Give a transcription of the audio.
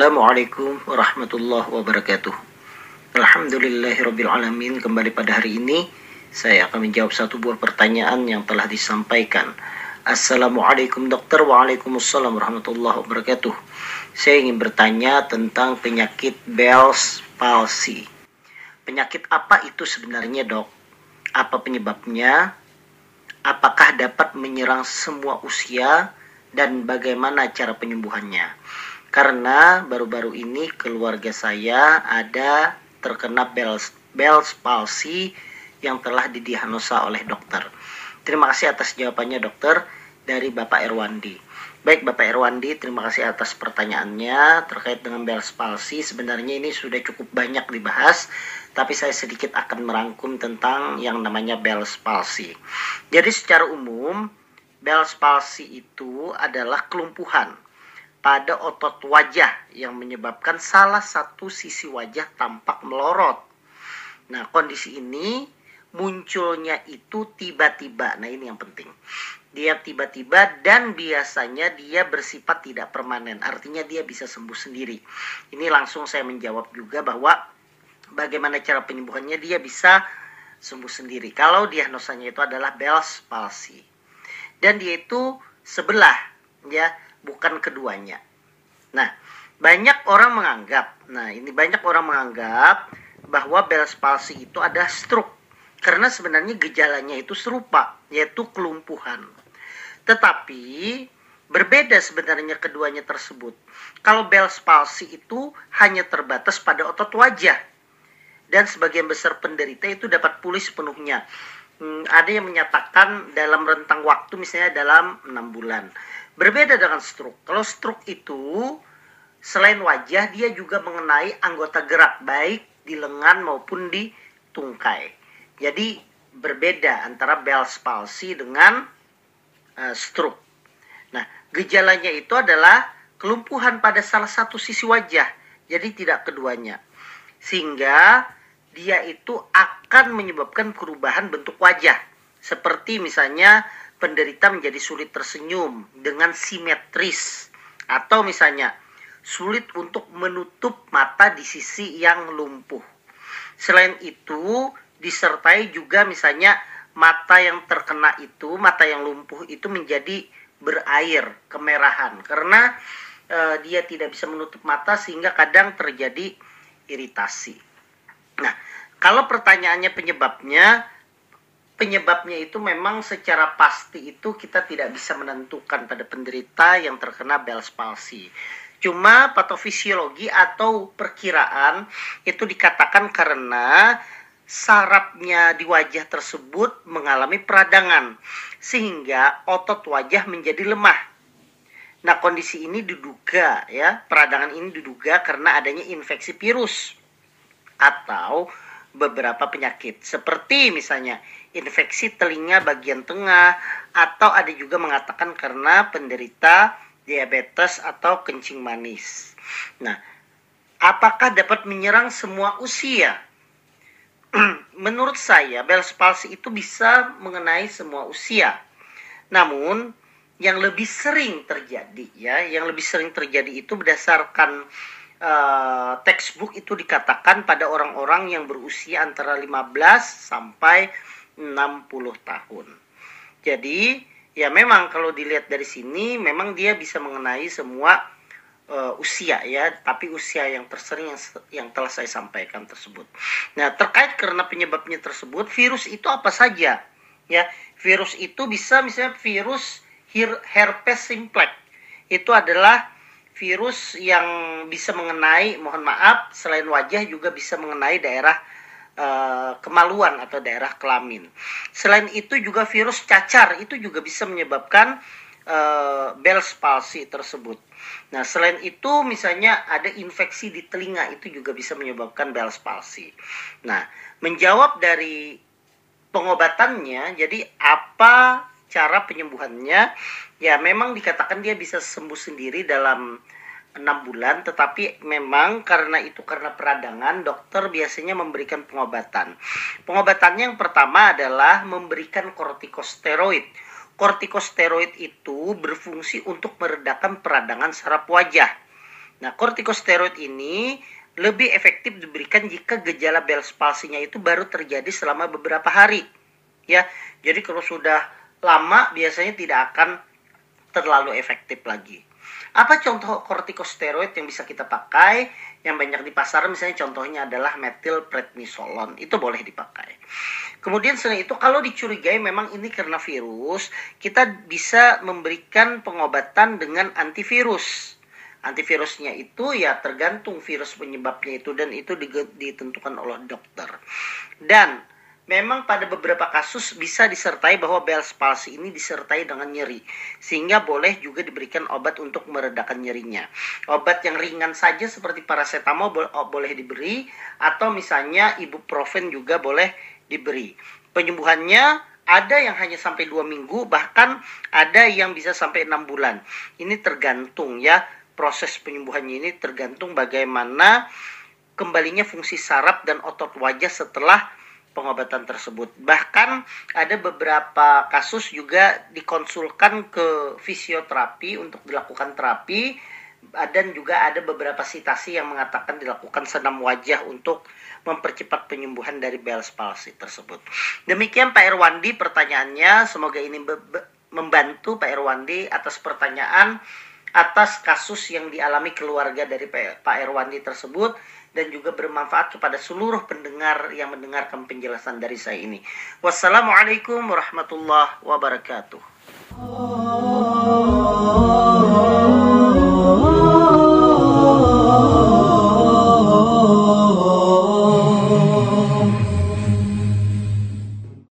Assalamualaikum warahmatullahi wabarakatuh. Alhamdulillahirrabbilalamin. Kembali pada hari ini saya akan menjawab satu buah pertanyaan yang telah disampaikan. Assalamualaikum dokter. Waalaikumsalam warahmatullahi wabarakatuh. Saya ingin bertanya tentang penyakit Bell's palsy. Penyakit apa itu sebenarnya dok? Apa penyebabnya? Apakah dapat menyerang semua usia? Dan bagaimana cara penyembuhannya? Karena baru-baru ini keluarga saya ada terkena Bell's, Bell's palsy yang telah didiagnosa oleh dokter. Terima kasih atas jawabannya dokter dari Bapak Erwandi. Baik Bapak Erwandi, terima kasih atas pertanyaannya terkait dengan Bell's palsy. Sebenarnya ini sudah cukup banyak dibahas, tapi saya sedikit akan merangkum tentang yang namanya Bell's palsy. Jadi secara umum, Bell's palsy itu adalah kelumpuhan pada otot wajah yang menyebabkan salah satu sisi wajah tampak melorot. Nah, kondisi ini munculnya itu tiba-tiba. Nah, ini yang penting. Dia tiba-tiba dan biasanya dia bersifat tidak permanen. Artinya dia bisa sembuh sendiri. Ini langsung saya menjawab juga bahwa bagaimana cara penyembuhannya dia bisa sembuh sendiri. Kalau diagnosanya itu adalah Bell's palsy. Dan dia itu sebelah ya bukan keduanya. Nah, banyak orang menganggap, nah ini banyak orang menganggap bahwa Bell's palsy itu ada stroke karena sebenarnya gejalanya itu serupa, yaitu kelumpuhan. Tetapi berbeda sebenarnya keduanya tersebut. Kalau Bell's palsy itu hanya terbatas pada otot wajah dan sebagian besar penderita itu dapat pulih sepenuhnya. Hmm, ada yang menyatakan dalam rentang waktu misalnya dalam enam bulan. Berbeda dengan stroke. Kalau stroke itu selain wajah dia juga mengenai anggota gerak baik di lengan maupun di tungkai. Jadi berbeda antara Bell's palsy dengan uh, stroke. Nah, gejalanya itu adalah kelumpuhan pada salah satu sisi wajah. Jadi tidak keduanya. Sehingga dia itu akan menyebabkan perubahan bentuk wajah. Seperti misalnya penderita menjadi sulit tersenyum dengan simetris atau misalnya sulit untuk menutup mata di sisi yang lumpuh. Selain itu, disertai juga misalnya mata yang terkena itu, mata yang lumpuh itu menjadi berair, kemerahan karena e, dia tidak bisa menutup mata sehingga kadang terjadi iritasi. Nah, kalau pertanyaannya penyebabnya penyebabnya itu memang secara pasti itu kita tidak bisa menentukan pada penderita yang terkena Bell's palsy. Cuma patofisiologi atau perkiraan itu dikatakan karena sarapnya di wajah tersebut mengalami peradangan sehingga otot wajah menjadi lemah. Nah, kondisi ini diduga ya, peradangan ini diduga karena adanya infeksi virus atau beberapa penyakit seperti misalnya infeksi telinga bagian tengah atau ada juga mengatakan karena penderita diabetes atau kencing manis. Nah, apakah dapat menyerang semua usia? Menurut saya, Bell's palsy itu bisa mengenai semua usia. Namun, yang lebih sering terjadi ya, yang lebih sering terjadi itu berdasarkan uh, textbook itu dikatakan pada orang-orang yang berusia antara 15 sampai 60 tahun. Jadi ya memang kalau dilihat dari sini memang dia bisa mengenai semua uh, usia ya, tapi usia yang tersering yang, yang telah saya sampaikan tersebut. Nah, terkait karena penyebabnya tersebut, virus itu apa saja? Ya, virus itu bisa misalnya virus herpes simplex. Itu adalah virus yang bisa mengenai, mohon maaf, selain wajah juga bisa mengenai daerah uh, kemaluan atau daerah kelamin. Selain itu juga virus cacar itu juga bisa menyebabkan uh, Bell's palsy tersebut. Nah, selain itu misalnya ada infeksi di telinga itu juga bisa menyebabkan Bell's palsy. Nah, menjawab dari pengobatannya, jadi apa cara penyembuhannya ya memang dikatakan dia bisa sembuh sendiri dalam enam bulan tetapi memang karena itu karena peradangan dokter biasanya memberikan pengobatan. Pengobatannya yang pertama adalah memberikan kortikosteroid. Kortikosteroid itu berfungsi untuk meredakan peradangan saraf wajah. Nah, kortikosteroid ini lebih efektif diberikan jika gejala Bell's palsy-nya itu baru terjadi selama beberapa hari. Ya, jadi kalau sudah lama biasanya tidak akan terlalu efektif lagi. Apa contoh kortikosteroid yang bisa kita pakai? Yang banyak di pasaran misalnya contohnya adalah metilprednisolon. Itu boleh dipakai. Kemudian selain itu kalau dicurigai memang ini karena virus, kita bisa memberikan pengobatan dengan antivirus. Antivirusnya itu ya tergantung virus penyebabnya itu dan itu ditentukan oleh dokter. Dan memang pada beberapa kasus bisa disertai bahwa Bell's palsy ini disertai dengan nyeri sehingga boleh juga diberikan obat untuk meredakan nyerinya. Obat yang ringan saja seperti paracetamol boleh diberi atau misalnya ibuprofen juga boleh diberi. Penyembuhannya ada yang hanya sampai dua minggu bahkan ada yang bisa sampai enam bulan. Ini tergantung ya proses penyembuhannya ini tergantung bagaimana kembalinya fungsi saraf dan otot wajah setelah pengobatan tersebut. Bahkan ada beberapa kasus juga dikonsulkan ke fisioterapi untuk dilakukan terapi dan juga ada beberapa sitasi yang mengatakan dilakukan senam wajah untuk mempercepat penyembuhan dari Bell's palsy tersebut. Demikian Pak Erwandi pertanyaannya, semoga ini membantu Pak Erwandi atas pertanyaan atas kasus yang dialami keluarga dari Pak Erwandi tersebut dan juga bermanfaat kepada seluruh pendengar yang mendengarkan penjelasan dari saya ini. Wassalamualaikum warahmatullahi wabarakatuh.